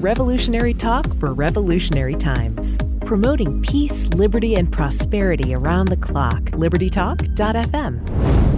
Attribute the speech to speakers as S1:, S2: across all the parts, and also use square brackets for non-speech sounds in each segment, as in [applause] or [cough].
S1: Revolutionary talk for revolutionary times. Promoting peace, liberty, and prosperity around the clock. LibertyTalk.fm.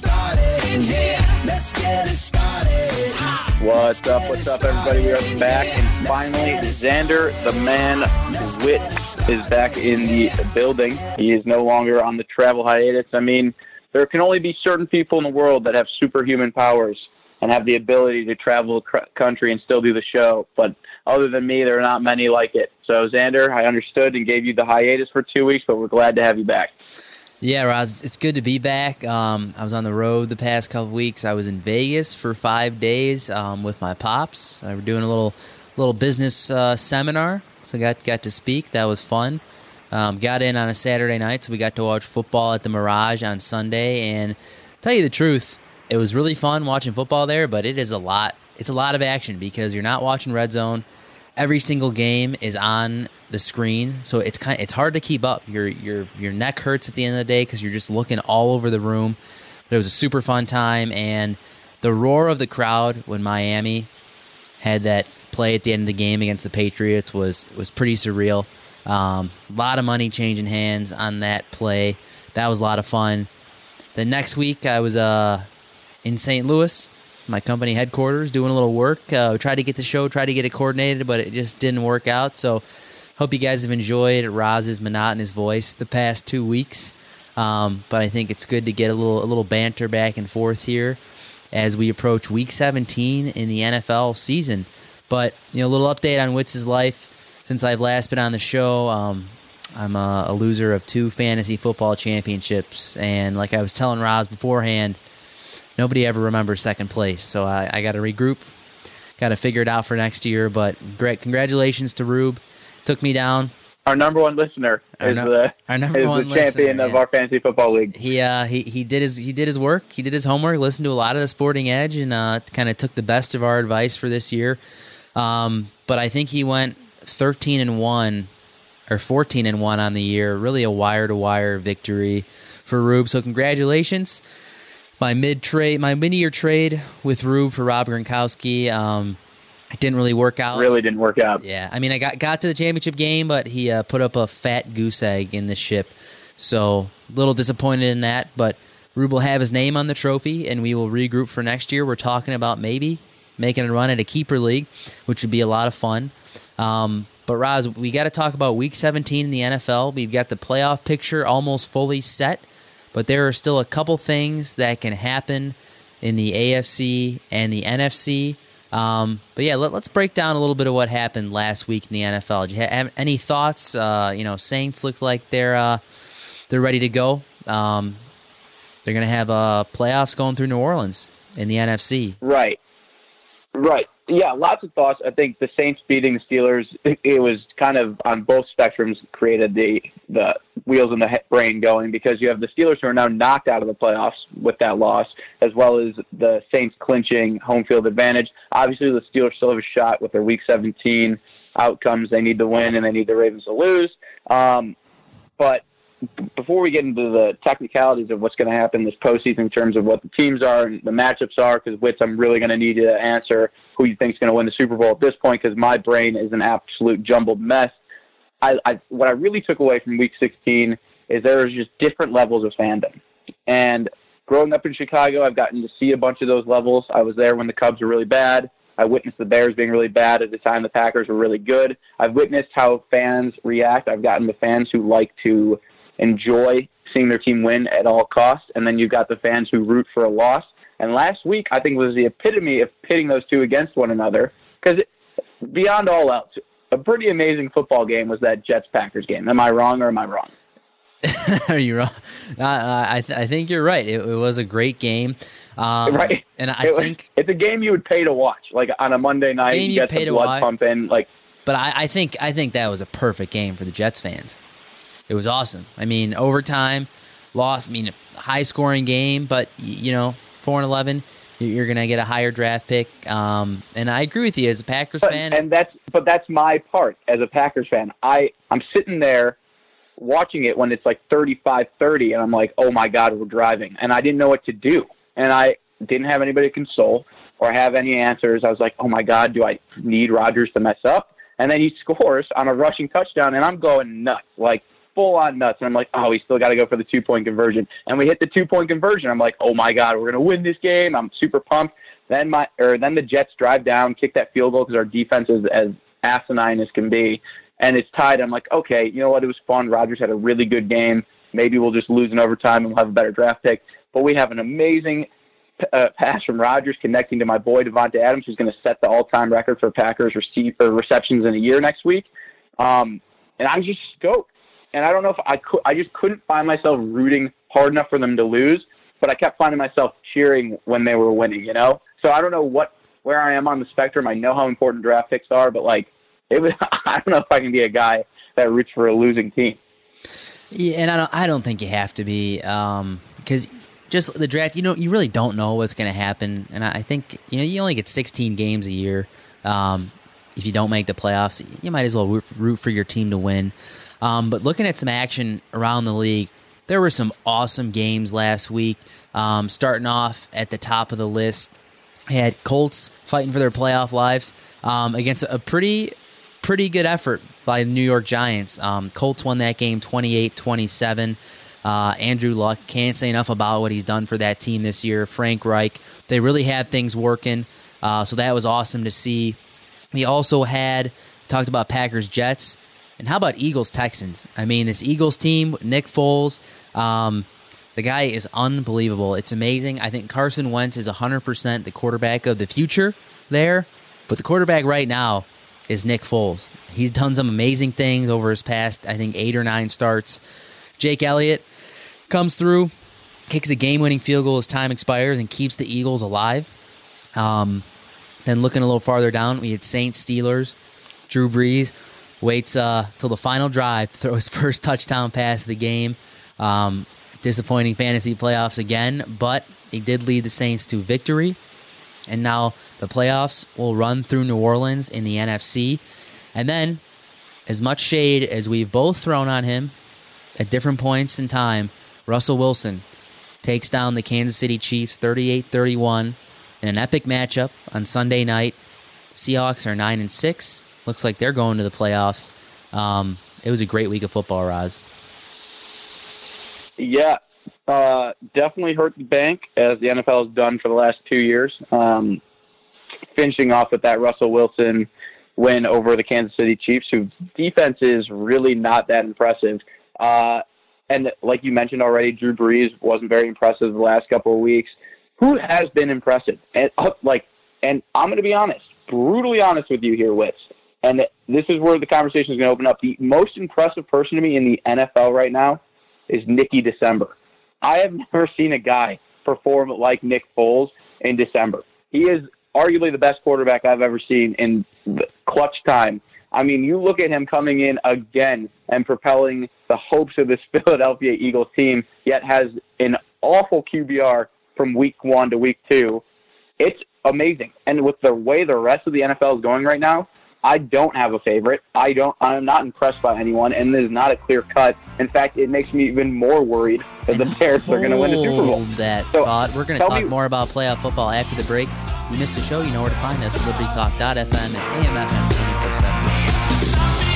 S2: What's up? What's up, everybody? We are back, and finally, Xander, the man Witt, is back in the building. He is no longer on the travel hiatus. I mean, there can only be certain people in the world that have superhuman powers and have the ability to travel the country and still do the show. But other than me, there are not many like it. So, Xander, I understood and gave you the hiatus for two weeks, but we're glad to have you back.
S3: Yeah, Roz, it's good to be back. Um, I was on the road the past couple weeks. I was in Vegas for five days um, with my pops. I were doing a little little business uh, seminar, so got got to speak. That was fun. Um, got in on a Saturday night, so we got to watch football at the Mirage on Sunday. And tell you the truth, it was really fun watching football there. But it is a lot. It's a lot of action because you're not watching red zone. Every single game is on the screen, so it's kind of, it's hard to keep up. Your your your neck hurts at the end of the day because you're just looking all over the room. But it was a super fun time, and the roar of the crowd when Miami had that play at the end of the game against the Patriots was was pretty surreal. Um, a lot of money changing hands on that play. That was a lot of fun. The next week, I was uh, in St. Louis, my company headquarters, doing a little work. Uh, tried to get the show, tried to get it coordinated, but it just didn't work out. So, hope you guys have enjoyed Roz's monotonous voice the past two weeks. Um, but I think it's good to get a little a little banter back and forth here as we approach Week 17 in the NFL season. But you know, a little update on Witz's life since I've last been on the show. Um, I'm a, a loser of two fantasy football championships, and like I was telling Roz beforehand, nobody ever remembers second place. So I, I got to regroup, got to figure it out for next year. But great, congratulations to Rube. Took me down.
S2: Our number one listener
S3: Our
S2: is,
S3: no-
S2: the,
S3: our number
S2: is
S3: one
S2: the champion
S3: listener,
S2: of
S3: yeah.
S2: our fantasy football league.
S3: He uh he, he did his he did his work. He did his homework. Listened to a lot of the Sporting Edge and uh, kind of took the best of our advice for this year. Um, but I think he went thirteen and one or fourteen and one on the year. Really a wire to wire victory for Rube. So congratulations. My mid trade, my mid year trade with Rube for Rob Gronkowski. Um, it didn't really work out.
S2: Really didn't work out.
S3: Yeah, I mean, I got got to the championship game, but he uh, put up a fat goose egg in the ship. So a little disappointed in that. But Rube will have his name on the trophy, and we will regroup for next year. We're talking about maybe making a run at a keeper league, which would be a lot of fun. Um, but Roz, we got to talk about Week 17 in the NFL. We've got the playoff picture almost fully set, but there are still a couple things that can happen in the AFC and the NFC. Um, but yeah, let, us break down a little bit of what happened last week in the NFL. Do you have any thoughts? Uh, you know, Saints look like they're uh, they're ready to go. Um, they're going to have uh, playoffs going through New Orleans in the NFC.
S2: Right. Right. Yeah, lots of thoughts. I think the Saints beating the Steelers, it, was kind of on both spectrums created the the wheels in the brain going because you have the Steelers who are now knocked out of the playoffs with that loss, as well as the Saints clinching home field advantage. Obviously, the Steelers still have a shot with their Week 17 outcomes. They need to win and they need the Ravens to lose. Um, but before we get into the technicalities of what's going to happen this postseason in terms of what the teams are and the matchups are, because Wits, I'm really going to need you to answer who you think is going to win the Super Bowl at this point, because my brain is an absolute jumbled mess. I, I what I really took away from Week 16 is there was just different levels of fandom, and growing up in Chicago, I've gotten to see a bunch of those levels. I was there when the Cubs were really bad. I witnessed the Bears being really bad at the time the Packers were really good. I've witnessed how fans react. I've gotten the fans who like to enjoy seeing their team win at all costs, and then you've got the fans who root for a loss. And last week, I think was the epitome of pitting those two against one another. Because beyond all else, a pretty amazing football game was that Jets Packers game. Am I wrong or am I wrong? [laughs]
S3: Are you wrong? Uh, I th- I think you're right. It, it was a great game. Um, [laughs]
S2: right.
S3: And I [laughs]
S2: it was,
S3: think
S2: it's a game you would pay to watch, like on a Monday night.
S3: game
S2: you get
S3: pay
S2: the
S3: to
S2: blood
S3: watch.
S2: pumping. Like
S3: But I, I think I think that was a perfect game for the Jets fans. It was awesome. I mean, overtime, lost. I mean, high scoring game, but you know, four and eleven, you- you're gonna get a higher draft pick. Um, and I agree with you as a Packers
S2: but,
S3: fan.
S2: and that's but that's my part as a Packers fan. I I'm sitting there watching it when it's like 35-30 and I'm like, "Oh my god, we're driving." And I didn't know what to do. And I didn't have anybody to console or have any answers. I was like, "Oh my god, do I need Rodgers to mess up?" And then he scores on a rushing touchdown and I'm going nuts. Like full on nuts. And I'm like, oh, we still got to go for the two point conversion. And we hit the two point conversion. I'm like, oh my God, we're going to win this game. I'm super pumped. Then my, or then the Jets drive down, kick that field goal because our defense is as asinine as can be. And it's tied. I'm like, okay, you know what? It was fun. Rodgers had a really good game. Maybe we'll just lose in overtime and we'll have a better draft pick. But we have an amazing uh, pass from Rodgers connecting to my boy Davante Adams, who's going to set the all-time record for Packers receive or receptions in a year next week. Um, and I'm just stoked. And I don't know if I could. I just couldn't find myself rooting hard enough for them to lose, but I kept finding myself cheering when they were winning. You know, so I don't know what where I am on the spectrum. I know how important draft picks are, but like it was. [laughs] I don't know if I can be a guy that roots for a losing team.
S3: Yeah, and I don't, I don't think you have to be because just the draft. You know, you really don't know what's going to happen, and I think you know you only get 16 games a year. Um, if you don't make the playoffs, you might as well root for your team to win. Um, but looking at some action around the league, there were some awesome games last week. Um, starting off at the top of the list, had Colts fighting for their playoff lives um, against a pretty pretty good effort by the New York Giants. Um, Colts won that game 28 27. Uh, Andrew Luck can't say enough about what he's done for that team this year. Frank Reich, they really had things working. Uh, so that was awesome to see. We also had talked about Packers Jets. And how about Eagles Texans? I mean, this Eagles team, Nick Foles, um, the guy is unbelievable. It's amazing. I think Carson Wentz is 100% the quarterback of the future there. But the quarterback right now is Nick Foles. He's done some amazing things over his past, I think, eight or nine starts. Jake Elliott comes through, kicks a game winning field goal as time expires, and keeps the Eagles alive. Um, then looking a little farther down, we had Saints Steelers. Drew Brees waits uh, till the final drive to throw his [laughs] first touchdown pass of the game. Um, disappointing fantasy playoffs again, but he did lead the Saints to victory. And now the playoffs will run through New Orleans in the NFC. And then, as much shade as we've both thrown on him at different points in time, Russell Wilson takes down the Kansas City Chiefs 38 31 in an epic matchup on Sunday night. Seahawks are 9 and 6. Looks like they're going to the playoffs. Um, it was a great week of football, Roz.
S2: Yeah, uh, definitely hurt the bank as the NFL has done for the last two years. Um, finishing off with that Russell Wilson win over the Kansas City Chiefs, whose defense is really not that impressive. Uh, and like you mentioned already, Drew Brees wasn't very impressive the last couple of weeks. Who has been impressive? And uh, like, and I'm going to be honest, brutally honest with you here, Wits. And this is where the conversation is going to open up. The most impressive person to me in the NFL right now is Nicky December. I have [laughs] never seen a guy perform like Nick Foles in December. He is arguably the best quarterback I've ever seen in clutch time. I mean, you look at him coming in again and propelling the hopes of this [laughs] Philadelphia Eagles team, yet has an awful QBR from week one to week two. It's amazing. And with the way the rest of the NFL is going right now, I don't have a favorite. I don't. I'm not impressed by anyone, and this is not a clear cut. In fact, it makes me even more worried that the Bears are going to win the Super Bowl.
S3: That
S2: So,
S3: thought. We're going to talk
S2: me-
S3: more about playoff football after the break. You missed the show, you know where to find us. LibertyTalk.fm and AMFM 24 7.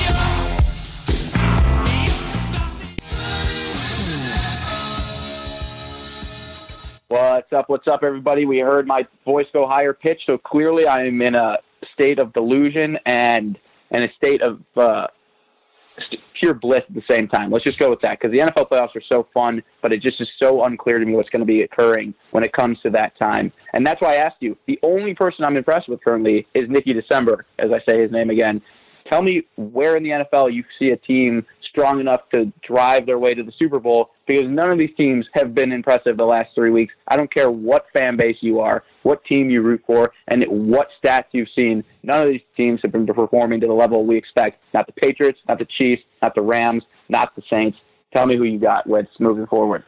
S2: What's up? What's up, everybody? We heard my voice go higher pitch, so clearly I'm in a state of delusion and and a state of uh, pure bliss at the same time. Let's just go with that because the NFL playoffs are so fun, but it just is so unclear to me what's going to be occurring when it comes to that time. And that's why I asked you. The only person I'm impressed with currently is Nicky December, as I say his name again. Tell me where in the NFL you see a team strong enough to drive their way to the Super Bowl because none of these teams have been impressive the last three weeks. I don't care what fan base you are, what team you root for, and what stats you've seen. None of these teams have been performing to the level we expect. Not the Patriots, not the Chiefs, not the Rams, not the Saints. Tell me who you got, Wits, moving forward.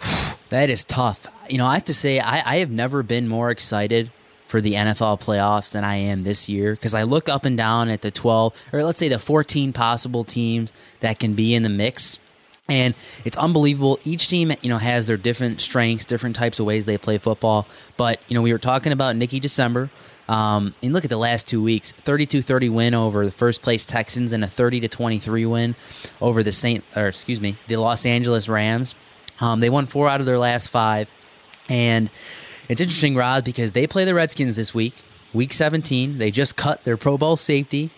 S2: [sighs]
S3: That is tough. You know, I have to say, I, I have never been more excited for the NFL playoffs than I am this year because I look up and down at the 12 or let's say the 14 possible teams that can be in the mix. And it's unbelievable. Each team, you know, has their different strengths, different types of ways they play football. But, you know, we were talking about Nicky December. Um, and look at the last two weeks 32 30 win over the first place Texans and a 30 to 23 win over the Saint, or excuse me, the Los Angeles Rams. Um, they won four out of their last five. And it's interesting, Rod, because they play the Redskins this week, week 17. They just cut their Pro Bowl safety,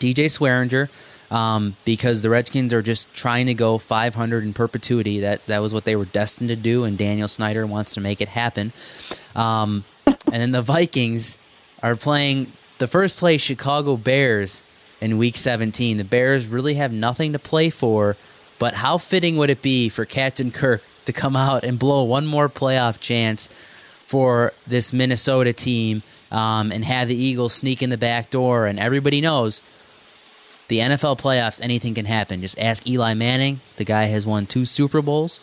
S3: DJ Swearinger, um, because the Redskins are just trying to go 500 in perpetuity. That that was what they were destined to do, and Daniel Snyder wants to make it happen. Um, and then the Vikings are playing the first place Chicago Bears in week 17. The Bears really have nothing to play for, but how fitting would it be for Captain Kirk to come out and blow one more playoff chance for this Minnesota team um, and have the Eagles sneak in the back door. And everybody knows the NFL playoffs, anything can happen. Just ask Eli Manning. The guy has won two Super Bowls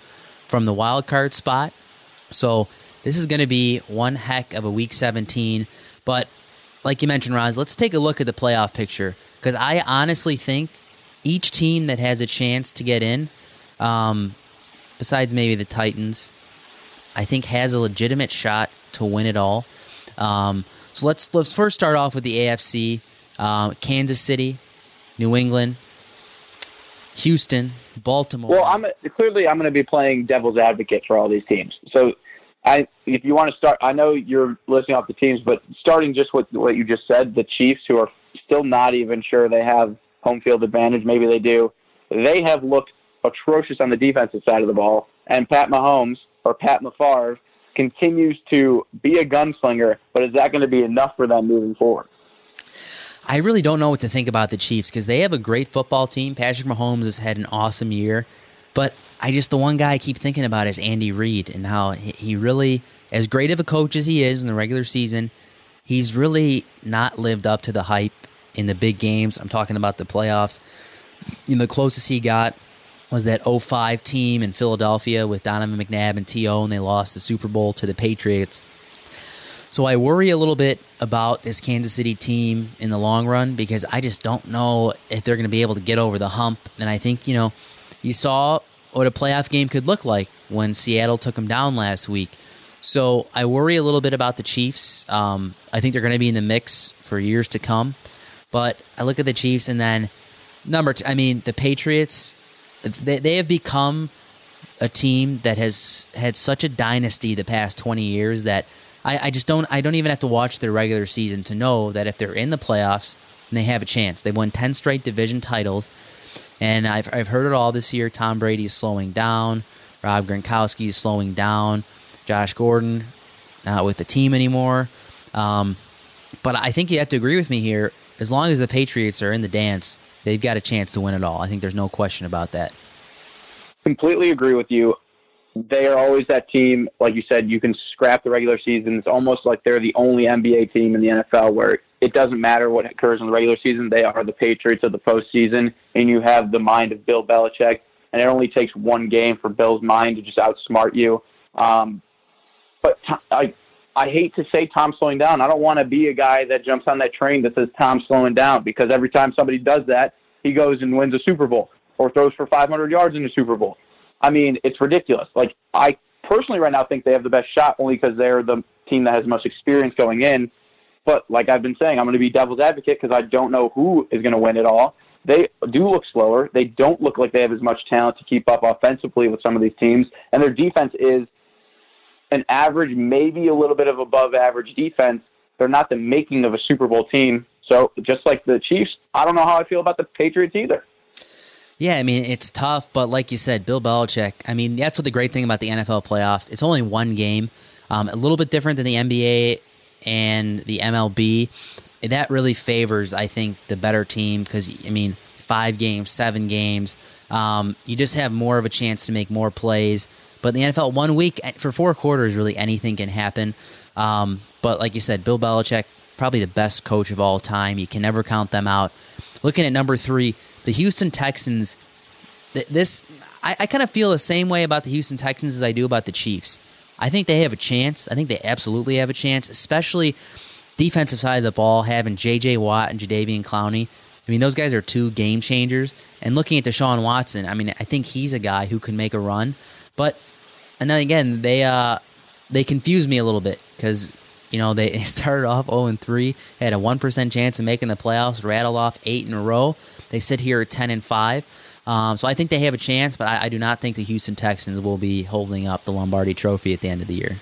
S3: from the wild card spot. So this is going to be one heck of a week 17. But like you mentioned, Ron, let's take a look at the playoff picture because I honestly think each team that has a chance to get in, um, besides maybe the Titans, I think has a legitimate shot to win it all. Um, so let's let's first start off with the AFC: uh, Kansas City, New England, Houston, Baltimore.
S2: Well, I'm clearly I'm going to be playing devil's advocate for all these teams. So, I if you want to start, I know you're listing off the teams, but starting just with what you just said, the Chiefs, who are still not even sure they have home field advantage, maybe they do. They have looked atrocious on the defensive side of the ball, and Pat Mahomes or Pat Favre continues to be a gunslinger, but is that going to be enough for them moving forward?
S3: I really don't know what to think about the Chiefs because they have a great football team. Patrick Mahomes has had an awesome year, but I just the one guy I keep thinking about is Andy Reid and how he really, as great of a coach as he is in the regular season, he's really not lived up to the hype in the big games. I'm talking about the playoffs. You know, the closest he got was that 05 team in Philadelphia with Donovan McNabb and T.O., and they lost the Super Bowl to the Patriots. So I worry a little bit about this Kansas City team in the long run because I just don't know if they're going to be able to get over the hump. And I think, you know, you saw what a playoff game could look like when Seattle took them down last week. So I worry a little bit about the Chiefs. Um, I think they're going to be in the mix for years to come. But I look at the Chiefs and then number two, I mean, the Patriots they, they have become a team that has had such a dynasty the past 20 years that I, I just don't I don't even have to watch their regular season to know that if they're in the playoffs they have a chance. They've won 10 straight division titles. And I've, I've heard it all this year. Tom Brady is slowing down. Rob Gronkowski is slowing down. Josh Gordon not with the team anymore. Um, but I think you have to agree with me here. As long as the Patriots are in the dance, they've got a chance to win it all. I think there's no question about that.
S2: Completely agree with you. They are always that team, like you said, you can scrap the regular season. It's almost like they're the only NBA team in the NFL where it doesn't matter what occurs in the regular season. They are the Patriots of the postseason, and you have the mind of Bill Belichick. And it only takes one game for Bill's mind to just outsmart you. Um, but I, I hate to say Tom slowing down. I don't want to be a guy that jumps on that train that says Tom slowing down because every time somebody does that, he goes and wins a Super Bowl or throws for 500 yards in a Super Bowl. I mean, it's ridiculous. Like I personally right now think they have the best shot only because they're the team that has the most experience going in. But like I've been saying, I'm going to be devil's advocate because I don't know who is going to win it all. They do look slower. They don't look like they have as much talent to keep up offensively with some of these teams, and their defense is an average, maybe a little bit of above average defense. They're not the making of a Super Bowl team. So just like the Chiefs, I don't know how I feel about the Patriots either.
S3: Yeah, I mean it's tough, but like you said, Bill Belichick. I mean that's what the great thing about the NFL playoffs. It's only one game, um, a little bit different than the NBA and the MLB. That really favors, I think, the better team because I mean five games, seven games. Um, you just have more of a chance to make more plays. But in the NFL, one week eh, for four quarters, really anything can happen. Um, but like you said, Bill Belichick, probably the best coach of all time. You can never count them out. Looking at number three, the Houston Texans. This I, I kind of feel the same way about the Houston Texans as I do about the Chiefs. I think they have a chance. I think they absolutely have a chance, especially defensive side of the ball, having J.J. Watt and Jadeveon Clowney. I mean, those guys are two game changers. And looking at Deshaun Watson, I mean, I think he's a guy who can make a run. But and then again, they uh, they confuse me a little bit because you know they [laughs] started off 0 and 3, had a one percent chance of making the playoffs, rattled off eight in a row. They sit here at 10 and five. Um, so I think they have a chance, but I, I do not think the Houston Texans will be holding up the Lombardi Trophy at the end of the year.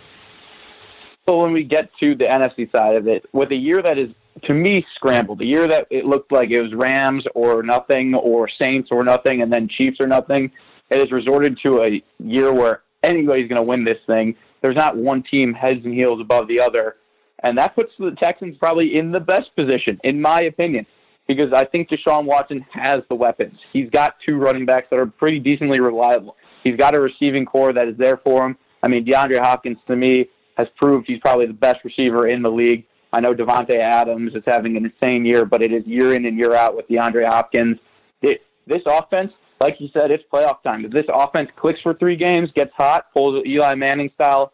S2: So when we get to the NFC side of it, with a year that is to me scrambled, a year that it looked like it was Rams or nothing, or Saints or nothing, and then Chiefs or nothing, it has resorted to a year where anybody's going to win this thing. There's not one team heads and heels above the other, and that puts the Texans probably in the best position, in my opinion, because I think Deshaun Watson has the weapons. He's got two running backs that are pretty decently reliable. He's got a receiving corps that is there for him. I mean, DeAndre Hopkins to me has proved he's probably the best receiver in the league. I know Davante Adams is having an insane year, but it is year in and year out with DeAndre Hopkins. It, this offense, like you said, it's playoff time. If this offense clicks for three games, gets hot, pulls Eli Manning style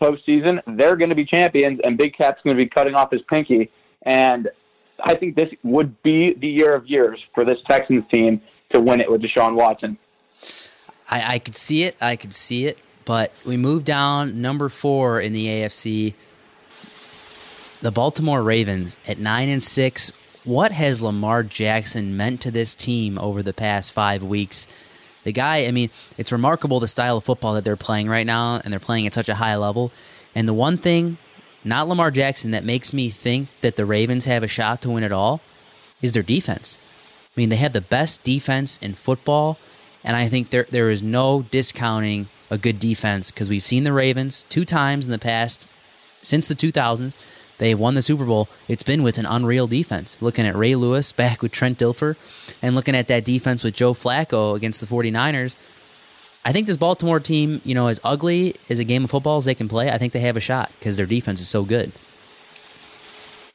S2: postseason, they're going to be champions, and Big Cat's going to be cutting off his pinky. And I think this would be the year of years for this Texans team to win it with Deshaun Watson.
S3: I, I could see it. I could see it. But we move down number four in the AFC. The Baltimore Ravens at nine and six. What has Lamar Jackson meant to this team over the past five weeks? The guy, I mean, it's remarkable the style of football that they're playing right now, and they're playing at such a high level. And the one thing, not Lamar Jackson, that makes me think that the Ravens have a shot to win it all is their defense. I mean, they have the best defense in football, and I think there there is no discounting a good defense because we've seen the Ravens two times in the past since the 2000s. They won the Super Bowl. It's been with an unreal defense. Looking at Ray Lewis back with Trent Dilfer and looking at that defense with Joe Flacco against the 49ers. I think this Baltimore team, you know, as ugly as a game of football as they can play, I think they have a shot because their defense is so good.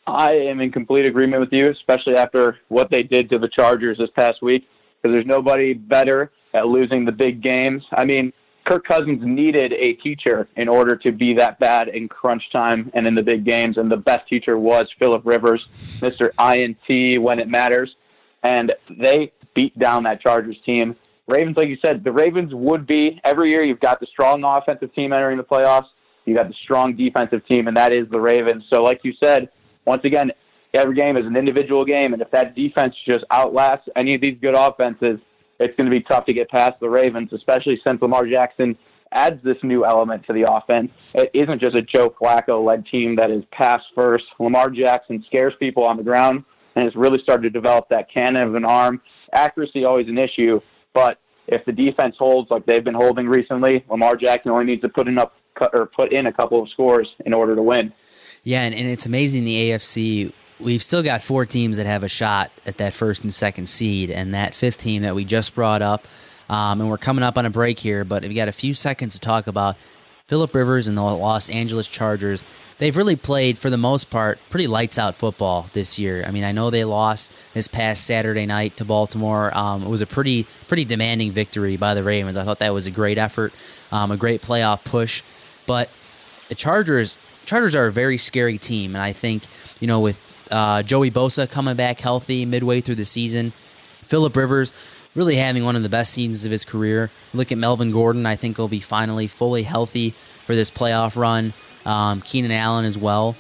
S2: I am in complete agreement with you, especially after what they did to the Chargers this past week, because there's nobody better at losing the big games. I mean, Kirk Cousins needed a teacher in order to be that bad in crunch time and in the big games, and the best teacher was Philip Rivers, Mr. INT when it matters, and they beat down that Chargers team. Ravens, like you said, the Ravens would be every year. You've got the strong offensive team entering the playoffs. You got the strong defensive team, and that is the Ravens. So, like you said, once again, every game is an individual game, and if that defense just outlasts any of these good offenses, it's going to be tough to get past the Ravens, especially since Lamar Jackson adds this new element to the offense. It isn't just a Joe Flacco led team that is pass first. Lamar Jackson scares people on the ground and has really started to develop that cannon of an arm. Accuracy always an issue, but if the defense holds like they've been holding recently, Lamar Jackson only needs to put in up or put in a couple of scores in order to win.
S3: Yeah, and, and it's amazing the AFC we've still got four teams that have a shot at that first and second seed, and that fifth team that we just brought up. Um, and we're coming up on a break here, but we got a few seconds to talk about Philip Rivers and the Los Angeles Chargers. They've really played, for the most part, pretty lights out football this year. I mean, I know they lost this past Saturday night to Baltimore. Um, it was a pretty pretty demanding victory by the Ravens. I thought that was a great effort, um, a great playoff push. But the Chargers Chargers are a very scary team, and I think you know with uh, Joey Bosa coming back healthy midway through the season. Philip Rivers really having one of the best seasons of his career. Look at Melvin Gordon. I think he'll be finally fully healthy for this playoff run. Um, Keenan Allen as well.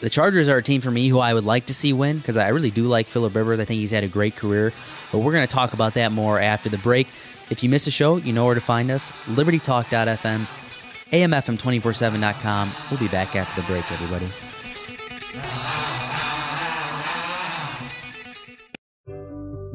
S3: The Chargers are a team for me who I would like to see win because I really do like Philip Rivers. I think he's had a great career. But we're going to talk about that more after the break. If you miss a show, you know where to find us libertytalk.fm AMFM247.com. We'll be back after the break, everybody.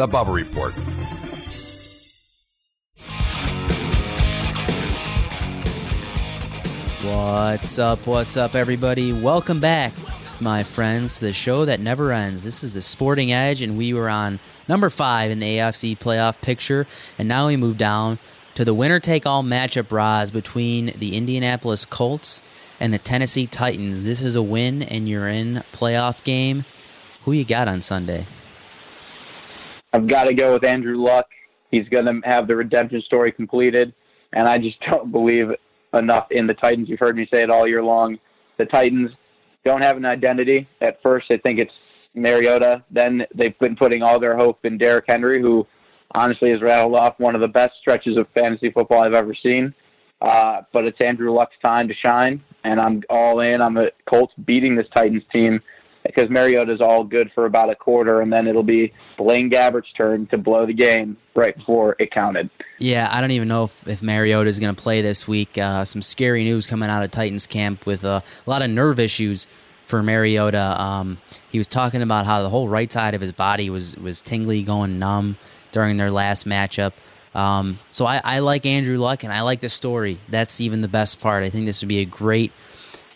S4: The Bubba Report.
S3: What's up? What's up, everybody? Welcome back, my friends, to the show that never ends. This is the Sporting Edge, and we were on number five in the AFC playoff picture, and now we move down to the winner take all matchup, Roz, between the Indianapolis Colts and the Tennessee Titans. This is a win, and you're in playoff game. Who you got on Sunday?
S2: I've got to go with Andrew Luck. He's going to have the redemption story completed, and I just [laughs] don't believe enough in the Titans. You've heard me say it all year long. The Titans don't have an identity. At first, they think it's Mariota. Then they've been putting all their hope in Derrick Henry, who honestly has rattled off one of the best stretches of fantasy football I've ever seen. Uh, but it's Andrew Luck's time to shine, and I'm all in. I'm the Colts beating this Titans team because Mariota's all good for about a quarter, and then it'll be Blaine Gabbert's turn to blow the game right before it counted.
S3: Yeah, I don't even know if, if Mariota is going to play this week. Uh, some scary news coming out of Titans camp with uh, a lot of nerve issues for Mariota. Um, he was talking about how the whole right side of his body was was tingly, going numb during their last matchup. Um, so I, I like Andrew Luck, and I like the story. That's even the best part. I think this would be a great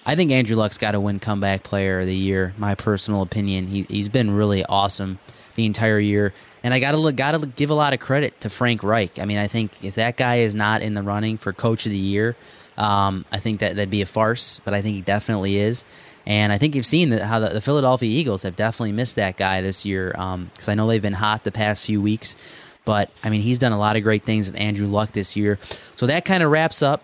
S3: I think Andrew Luck's got to win comeback player of the year. My personal opinion. He he's been really awesome the entire year, and I gotta gotta give a lot of credit to Frank Reich. I mean, I think if that guy is not in the running for coach of the year, um, I think that that'd be a farce. But I think he definitely is. And I think you've seen that how the, the, Philadelphia Eagles have definitely missed that guy this year because um, I know they've been hot the past few weeks. But I mean, he's done a lot of great things with Andrew Luck this year. So that kind of wraps up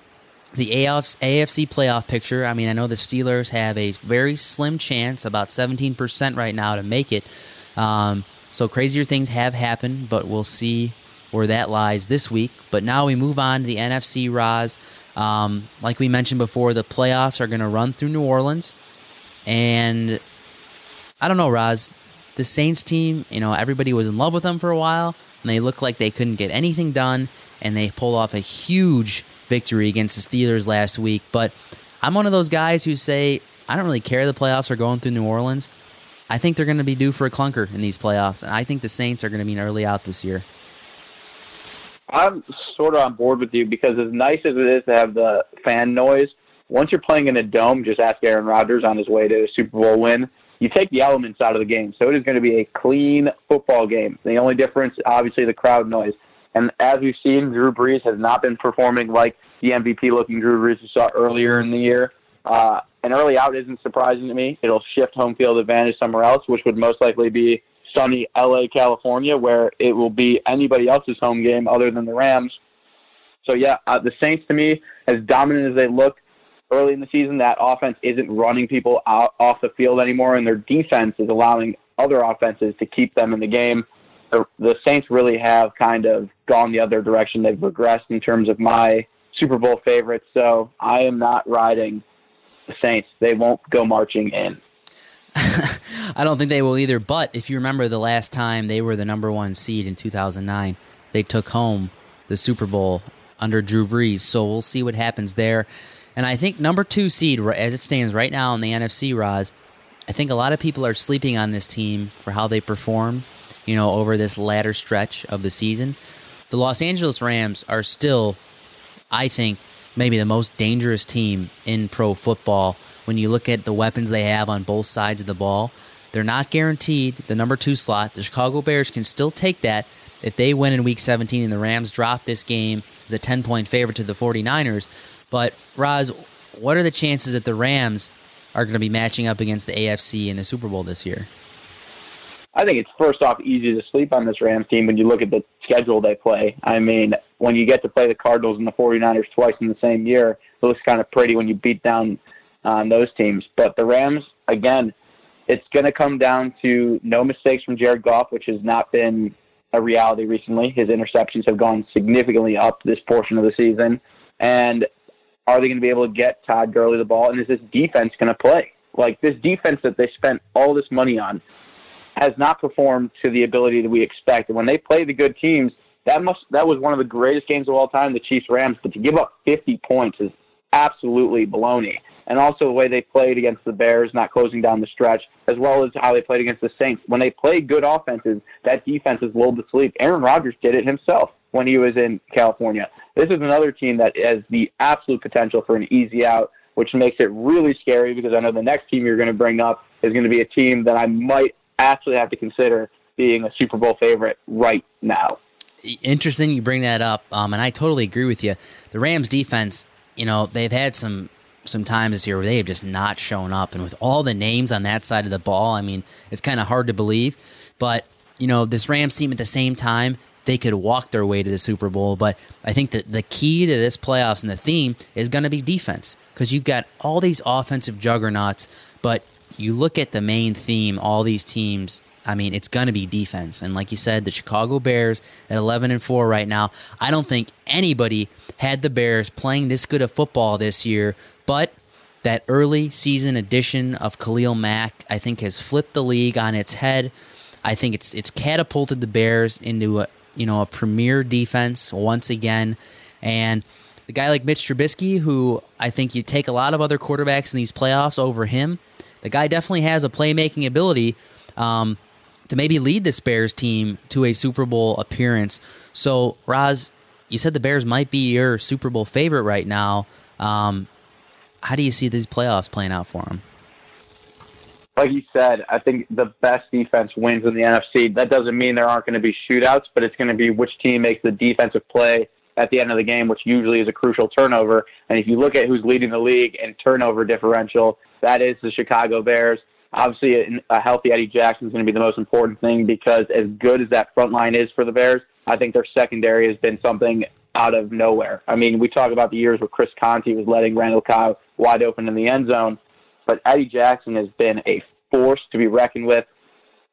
S3: the AFC playoff picture. I mean, I know the Steelers have a very slim chance, about 17% right now, to make it. Um, so crazier things have happened, but we'll see where that lies this week. But now we move on to the NFC Roz. Um, like we mentioned before, the playoffs are going to run through New Orleans. And I don't know, Roz. The Saints team, you know, everybody was in love with them for a while, and they looked like they couldn't get anything done, and they pulled off a huge victory against the Steelers last week. But I'm one of those guys who say I don't really care the playoffs are going through New Orleans. I think they're going to be due for a clunker in these playoffs, and I think the Saints are going to be an early out this year.
S2: I'm sort of on board with you because as nice as it is to have the fan noise, once you're playing in a dome, just ask Aaron Rodgers on his way to a Super Bowl win. You take the elements out of the game, so it is going to be a clean football game. The only difference, obviously, the crowd noise. And as we've seen, Drew Brees has not been performing like the MVP looking Drew Brees we saw earlier in the year. Uh, an early out isn't surprising to me. It'll shift home field advantage somewhere else, which would most likely be sunny LA, California, where it will be anybody else's home game other than the Rams. So, yeah, uh, the Saints, to me, as dominant as they look early in the season, that offense isn't running people out off the field anymore, and their defense is allowing other offenses to keep them in the game the, Saints really have kind of gone the other direction. They've regressed in terms of my Super Bowl favorites. So I am not riding the Saints. They won't go marching in. [laughs]
S3: I don't think they will either. But if you remember the last time they were the number one seed in 2009, they took home the Super Bowl under Drew Brees. So we'll see what happens there. And I think number two seed, as it stands right now in the NFC, Roz, I think a lot of people are sleeping on this team for how they perform you know, over this latter stretch of the season. The Los Angeles Rams are still, I think, maybe the most dangerous team in pro football when you look at the weapons they have on both sides of the ball. They're not guaranteed the number two slot. The Chicago Bears can still take that if they win in week 17 and the Rams drop this game as a 10 point favorite to the 49ers. But, Roz, what are the chances that the Rams are going to be matching up against the AFC in the Super Bowl this year?
S2: I think it's first off easy to sleep on this Rams team when you look at the schedule they play. I mean, when you get to play the Cardinals and the 49ers twice in the same year, it looks kind of pretty when you beat down on those teams. But the Rams, again, it's going to come down to no mistakes from Jared Goff, which has not been a reality recently. His interceptions have gone significantly up this portion of the season. And are they going to be able to get Todd Gurley the ball? And is this defense going to play? Like this defense that they spent all this money on has not performed to the ability that we expect. And when they play the good teams, that must that was one of the greatest games of all time, the Chiefs Rams. But to give up 50 points is absolutely baloney. And also the way they played against the Bears, not closing down the stretch, as well as how they played against the Saints. When they play good offenses, that defense is lulled to sleep. Aaron Rodgers did it himself when he was in California. This is another team that has the absolute potential for an easy out, which makes it really scary because I know the next team you're going to bring up is going to be a team that I might actually have to consider being a Super Bowl favorite right now.
S3: Interesting you bring that up, um, and I totally agree with you. The Rams defense, you know, they've had some some times this year where they have just not shown up, and with all the names on that side of the ball, I mean, it's kind of hard to believe. But you know, this Rams team at the same time, they could walk their way to the Super Bowl. But I think that the key to this playoffs and the theme is going to be defense because you've got all these offensive juggernauts, but you look at the main theme, all these teams. I mean, it's going to be defense, and like you said, the Chicago Bears at eleven and four right now. I don't think anybody had the Bears playing this good of football this year, but that early season addition of Khalil Mack, I think, has flipped the league on its head. I think it's it's catapulted the Bears into a you know a premier defense once again, and the guy like Mitch Trubisky, who I think you take a lot of other quarterbacks in these playoffs over him the guy definitely has a playmaking ability um, to maybe lead this Bears team to a Super Bowl appearance. So, Roz, you said the Bears might be your Super Bowl favorite right now. Um, how do you see these playoffs playing out for them?
S2: Like you said, I think the best defense wins in the NFC. That doesn't mean there aren't going to be shootouts, but it's going to be which team makes the defensive play at the end of the game, which usually is a crucial turnover. And if you look at who's leading the league in turnover differential, that is the Chicago Bears. Obviously, a healthy Eddie Jackson is going to be the most important thing because as good as that front line is for the Bears, I think their secondary has been something out of nowhere. I mean, we talk about the years where Chris Conte was letting Randall Cobb wide open in the end zone, but Eddie Jackson has been a force to be reckoned with.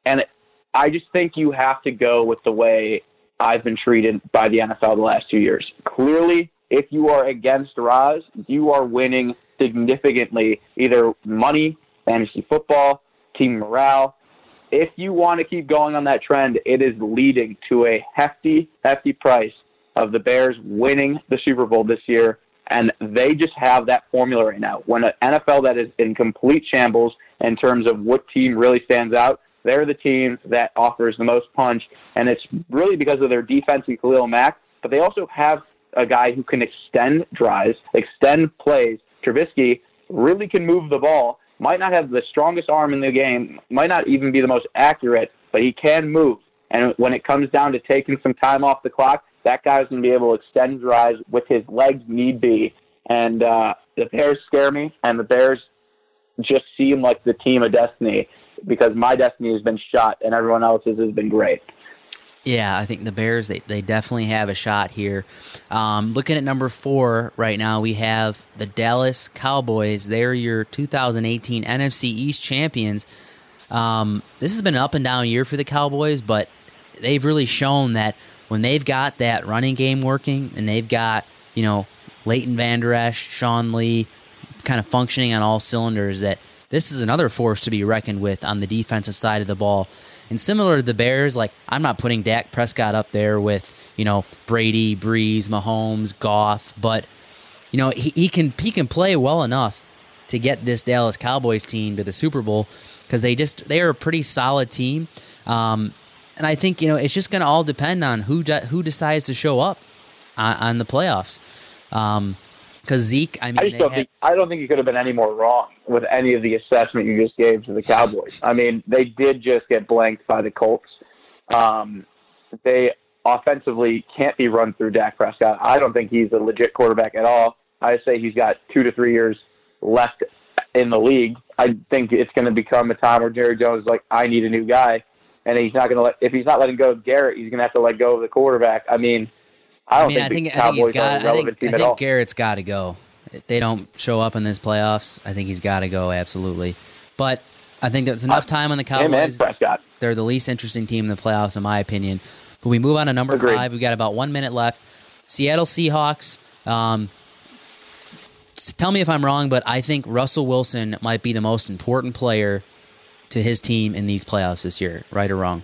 S2: And I just think you have to go with the way I've been treated by the NFL the last two years. Clearly, if you are against Roz, you are winning significantly either money, fantasy football, team morale. If you want to keep going on that trend, it is leading to a hefty, hefty price of the Bears winning the Super Bowl this year. And they just have that formula right now. When an NFL that is in complete shambles in terms of what team really stands out, they're the team that offers the most punch. And it's really because of their defense and Khalil Mack, but they also have a guy who can extend drives, extend plays. Trubisky really can move the ball. Might not have the strongest arm in the game, might not even be the most accurate, but he can move. And when it comes down to taking some time off the clock, that guy's going to be able to extend drives with his legs need be. And uh, the Bears scare me, and the Bears just seem like the team of destiny because my destiny has been shot and everyone else's has been great.
S3: Yeah, I think the Bears they, they definitely have a shot here. Um, looking at number four right now, we have the Dallas Cowboys. They're your 2018 NFC East champions. Um, this has been an up and down year for the Cowboys, but they've really shown that when they've got that running game working and they've got you know Leighton Vander Esch, Sean Lee, kind of functioning on all cylinders, that this is another force to be reckoned with on the defensive side of the ball. And similar to the Bears, like I'm not putting Dak Prescott up there with you know Brady, Brees, Mahomes, Goff, but you know he, he can he can play well enough to get this Dallas Cowboys team to the Super Bowl because they just they are a pretty solid team. Um, and I think you know it's just going to all depend on who de- who decides to show up on, on the playoffs. Um, Because Zeke, I mean,
S2: I don't think I don't think you could have been any more wrong with any of the assessment you just gave to the Cowboys. I mean, they did just get blanked by the Colts. Um, they offensively can't be run through Dak Prescott. I don't think he's a legit quarterback at all. I say he's got two to three years left in the league. I think it's going to become a time where Jerry Jones is like, I need a new guy, and he's not going to let. If he's not letting go of Garrett, he's going to have to let go of the quarterback. I mean, I don't
S3: I mean,
S2: think,
S3: I
S2: the
S3: think, I
S2: Cowboys
S3: think he's got. I think, I think. Garrett's got to go. If they don't show up in this playoffs, I think he's got to go absolutely. But I think there's enough time on the Cowboys.
S2: Prescott.
S3: They're the least interesting team in the playoffs, in my opinion. But we move on to number
S2: Agreed.
S3: five. We've got about one minute left. Seattle Seahawks. Um, tell me if I'm wrong, but I think Russell Wilson might be the most important player to his team in these playoffs this year. Right or wrong?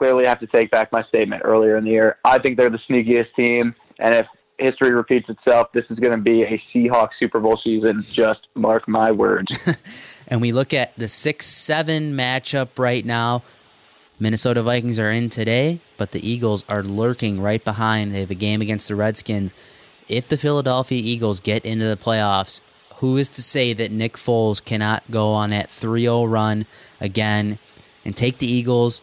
S2: Clearly have to take back my statement earlier in the year. I think they're the sneakiest team, and if history repeats itself, this is going to be a Seahawks Super Bowl season. Just mark my words. [laughs]
S3: and we look at the 6 7 matchup right now. Minnesota Vikings are in today, but the Eagles are lurking right behind. They have a game against the Redskins. If the Philadelphia Eagles get into the playoffs, who is to say that Nick Foles cannot go on that 3 0 run again and take the Eagles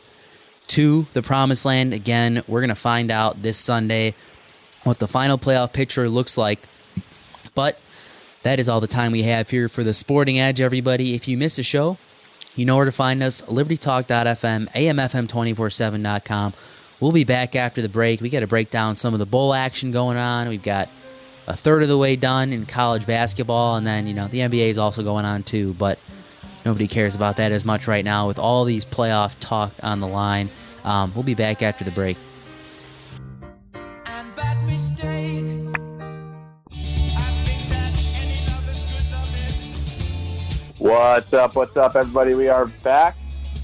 S3: to the promised land again? We're going to find out this Sunday what the final playoff picture looks like. But that is all the time we have here for the Sporting Edge, everybody. If you miss a show, you know where to find us libertytalk.fm, amfm247.com. We'll be back after the break. We got to break down some of the bowl action going on. We've got a third of the way done in college basketball, and then, you know, the NBA is also going on too, but nobody cares about that as much right now with all these playoff talk on the line. Um, we'll be back after the break.
S5: and bad mistakes.
S2: What's up? What's up, everybody? We are back,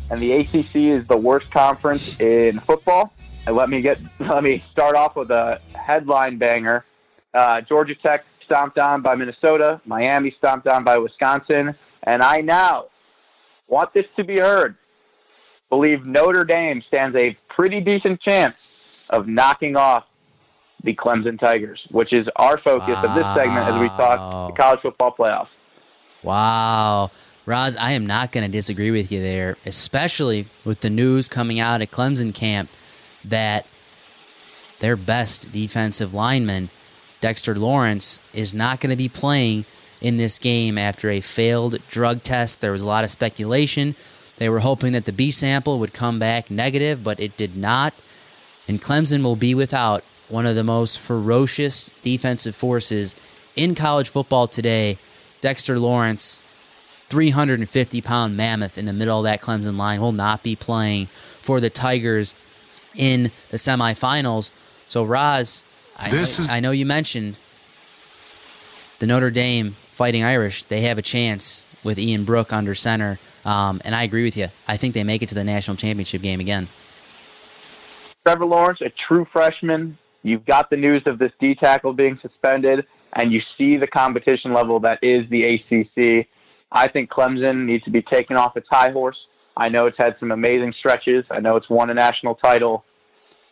S2: and the ACC is the worst conference in football. And let me get [laughs] let me start off with a headline banger. Uh, Georgia Tech stomped on by Minnesota. Miami stomped on by Wisconsin, and I now want this to be heard. Believe Notre Dame stands a pretty decent chance of knocking off the Clemson Tigers, which is our focus of this segment as we talk the college football playoffs.
S3: Wow. Roz, I am not going to disagree with you there, especially with the news coming out at Clemson camp that their best defensive lineman, Dexter Lawrence, is not going to be playing in this game after a failed drug test. There was a lot of speculation. They were hoping that the B sample would come back negative, but it did not. And Clemson will be without one of the most ferocious defensive forces in college football today. Dexter Lawrence, 350 pound mammoth in the middle of that Clemson line, will not be playing for the Tigers in the semifinals. So, Roz, I,
S6: This
S3: know,
S6: is-
S3: I know you mentioned the Notre Dame Fighting Irish. They have a chance with Ian Book under center. Um, and I agree with you. I think they make it to the national championship game again.
S2: Trevor Lawrence, a true freshman. You've got the news of this D tackle being suspended, and you see the competition level that is the ACC. I think Clemson needs to be taken off its high horse. I know it's had some amazing stretches. I know it's won a national title.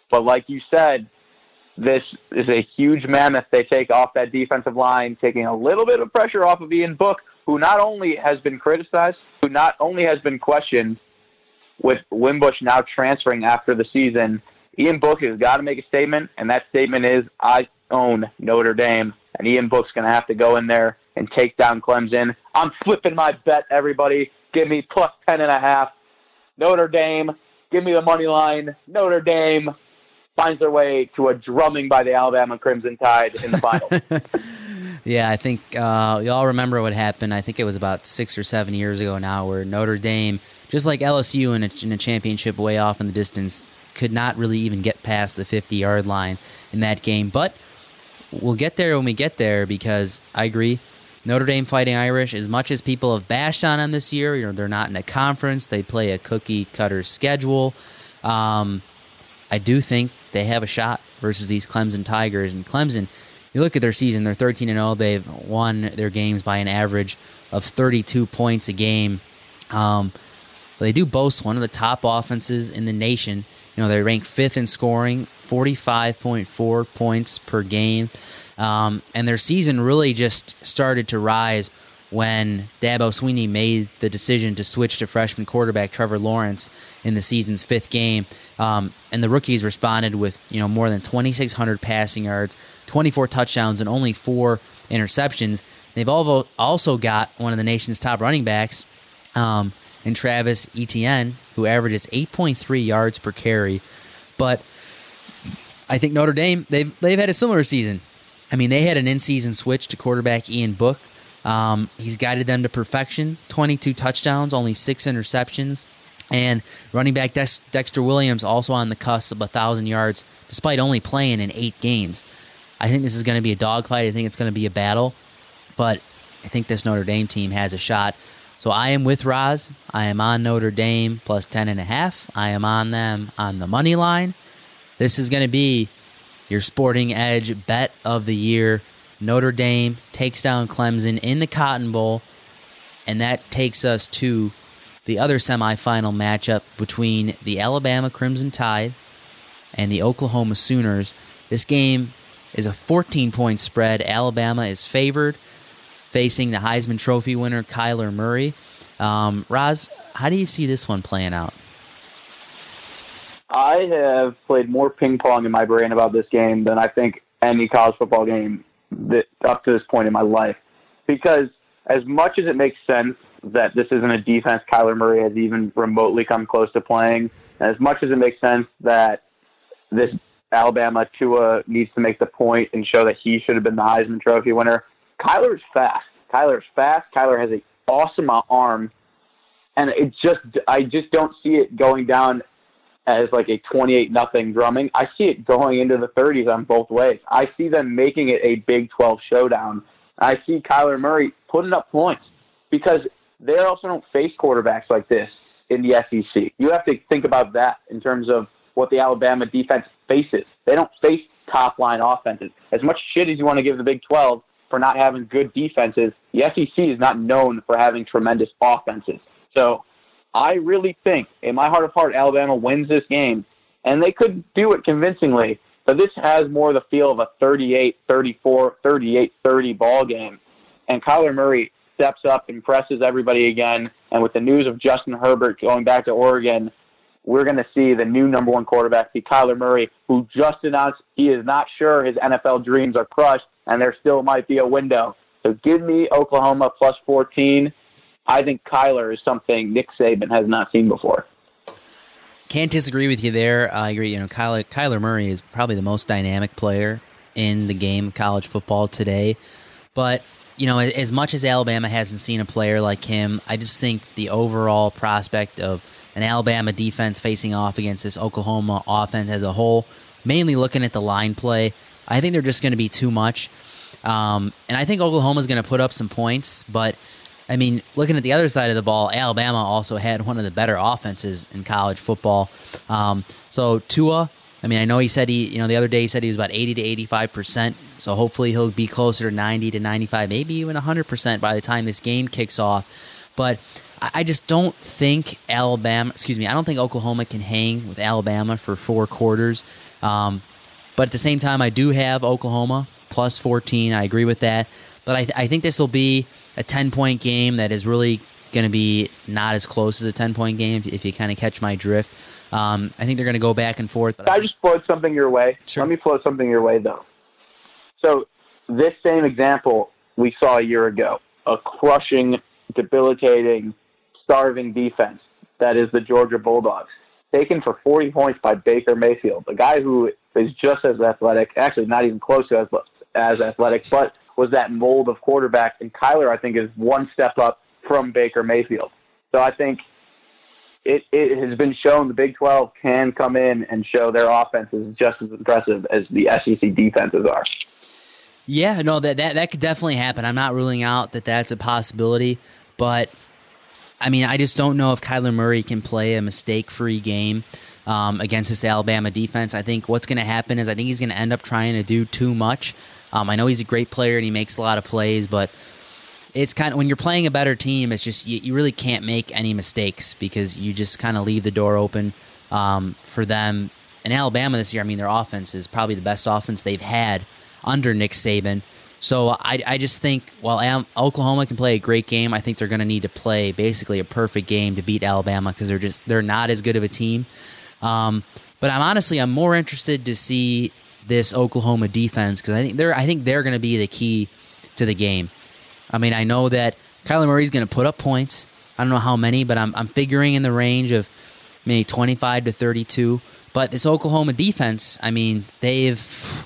S2: But like you said, this is a huge mammoth they take off that defensive line, taking a little bit of pressure off of Ian Book, who not only has been criticized, who not only has been questioned, with Wimbush now transferring after the season, Ian Book has got to make a statement, and that statement is, I own Notre Dame, and Ian Book's going to have to go in there and take down Clemson. I'm flipping my bet, everybody. Give me plus ten and a half. Notre Dame, give me the money line. Notre Dame finds their way to a drumming by the Alabama Crimson Tide in the final. [laughs]
S3: Yeah, I think uh, y'all remember what happened. I think it was about six or seven years ago now, where Notre Dame, just like LSU in a, in a championship way off in the distance, could not really even get past the 50 yard line in that game. But we'll get there when we get there because I agree. Notre Dame Fighting Irish, as much as people have bashed on them this year, you know, they're not in a conference. They play a cookie cutter schedule. Um, I do think they have a shot versus these Clemson Tigers. And Clemson, you look at their season, they're 13 and 0. They've won their games by an average of 32 points a game. Um, they do boast one of the top offenses in the nation. You know, they rank fifth in scoring, 45.4 points per game. Um, and their season really just started to rise when Dabo Swinney made the decision to switch to freshman quarterback Trevor Lawrence in the season's fifth game. Um, and the rookies responded with you know more than 2,600 passing yards, 24 touchdowns, and only four interceptions. They've also got one of the nation's top running backs um, in Travis Etienne, who averages 8.3 yards per carry. But I think Notre Dame they've they've had a similar season. I mean, they had an in-season switch to quarterback Ian Book. Um, he's guided them to perfection. 22 touchdowns, only six interceptions. And running back Dex- Dexter Williams also on the cusp of a thousand yards, despite only playing in eight games. I think this is going to be a dogfight. I think it's going to be a battle, but I think this Notre Dame team has a shot. So I am with Roz. I am on Notre Dame plus ten and a half. I am on them on the money line. This is going to be your sporting edge bet of the year. Notre Dame takes down Clemson in the Cotton Bowl, and that takes us to the other semifinal matchup between the Alabama Crimson Tide and the Oklahoma Sooners. This game is a 14 point spread. Alabama is favored, facing the Heisman Trophy winner Kyler Murray. Um, Roz, how do you see this one playing out?
S2: I have played more ping pong in my brain about this game than I think any college football game that up to this point in my life. Because as much as it makes sense that this isn't a defense Kyler Murray has even remotely come close to playing, and as much as it makes sense that this Alabama Tua needs to make the point and show that he should have been the Heisman Trophy winner, Kyler's fast. Kyler's fast. Kyler has an awesome arm, and it just I just don't see it going down as like a 28 nothing drumming. I see it going into the 30s on both ways. I see them making it a Big 12 showdown. I see Kyler Murray putting up points because they also don't face quarterbacks like this in the SEC. You have to think about that in terms of what the Alabama defense faces. They don't face top line offenses. As much shit as you want to give the Big 12 for not having good defenses, the SEC is not known for having tremendous offenses. So I really think, in my heart of heart, Alabama wins this game, and they could do it convincingly. But this has more the feel of a 38 34, 38 30 ball game. And Kyler Murray steps up, impresses everybody again. And with the news of Justin Herbert going back to Oregon, we're going to see the new number one quarterback be Kyler Murray, who just announced he is not sure his NFL dreams are crushed, and there still might be a window. So give me Oklahoma plus 14. I think Kyler is something Nick Saban has not seen before.
S3: Can't disagree with you there. I agree. You know, Kyler, Kyler Murray is probably the most dynamic player in the game of college football today. But you know, as much as Alabama hasn't seen a player like him, I just think the overall prospect of an Alabama defense facing off against this Oklahoma offense as a whole, mainly looking at the line play, I think they're just going to be too much. Um, and I think Oklahoma's going to put up some points, but I mean, looking at the other side of the ball, Alabama also had one of the better offenses in college football. Um, so Tua, I mean, I know he said he, you know, the other day he said he was about 80 to 85 percent. So hopefully he'll be closer to 90 to 95, maybe even 100 percent by the time this game kicks off. But I just don't think Alabama, excuse me, I don't think Oklahoma can hang with Alabama for four quarters. Um, but at the same time, I do have Oklahoma plus 14. I agree with that. But I, th- I think this will be a 10 point game that is really going to be not as close as a 10 point game, if, if you kind of catch my drift. Um, I think they're going to go back and forth.
S2: I, just float something your way?
S3: Sure.
S2: Let me float something your way, though. So, this same example we saw a year ago a crushing, debilitating, starving defense that is the Georgia Bulldogs, taken for 40 points by Baker Mayfield, a guy who is just as athletic, actually not even close to as, as athletic, but was that mold of quarterback. And Kyler, I think, is one step up from Baker Mayfield. So I think it, it has been shown the Big 12 can come in and show their offense is just as impressive as the SEC defenses are.
S3: Yeah, no, that, that, that could definitely happen. I'm not ruling out that that's a possibility, but I mean, I just don't know if Kyler Murray can play a mistake free game. Um, against this Alabama defense, I think what's going to happen is I think he's going to end up trying to do too much. Um, I know he's a great player and he makes a lot of plays, but it's kind of when you're playing a better team, it's just you, you really can't make any mistakes because you just kind of leave the door open um, for them. In Alabama this year, I mean, their offense is probably the best offense they've had under Nick Saban. So I, I just think while Oklahoma can play a great game, I think they're going to need to play basically a perfect game to beat Alabama because they're just they're not as good of a team. Um, but I'm honestly I'm more interested to see this Oklahoma defense because I think they're I think they're going to be the key to the game. I mean I know that Kyler Murray's going to put up points. I don't know how many, but I'm I'm figuring in the range of maybe 25 to 32. But this Oklahoma defense, I mean, they've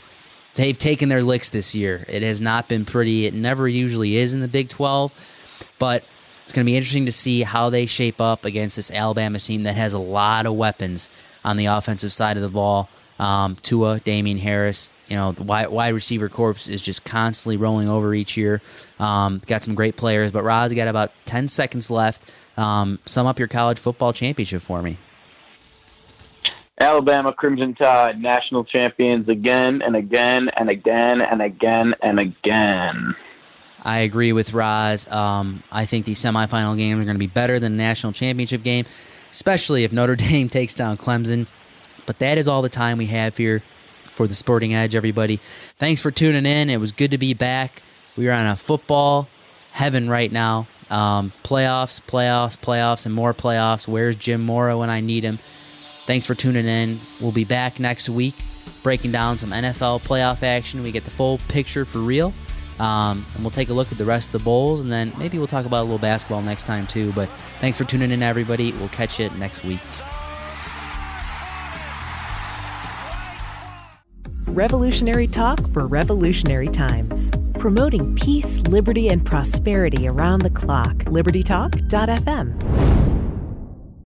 S3: they've taken their licks this year. It has not been pretty. It never usually is in the Big 12, but it's going to be interesting to see how they shape up against this Alabama team that has a lot of weapons on the offensive side of the ball. Um, Tua, Damien Harris, you know, the wide, wide receiver corps is just constantly rolling over each year. Um, got some great players, but Roz, got about 10 seconds left. Um, sum up your college football championship for me.
S2: Alabama Crimson Tide, national champions again and again and again and again and again.
S3: I agree with Roz. Um, I think the semifinal games are going to be better than the national championship game, especially if Notre [laughs] Dame takes down Clemson. But that is all the time we have here for the Sporting Edge, everybody. Thanks for tuning in. It was good to be back. We are on a football heaven right now. Um, playoffs, playoffs, playoffs, and more playoffs. Where's Jim Mora when I need him? Thanks for tuning in. We'll be back next week breaking down some NFL playoff action. We get the full picture for real. Um, and we'll take a look at the rest of the bowls, and then maybe we'll talk about a little basketball next time too. But thanks for tuning in, everybody. We'll catch you next week.
S1: Revolutionary talk for revolutionary times. Promoting peace, liberty, and prosperity around the clock. LibertyTalk.fm.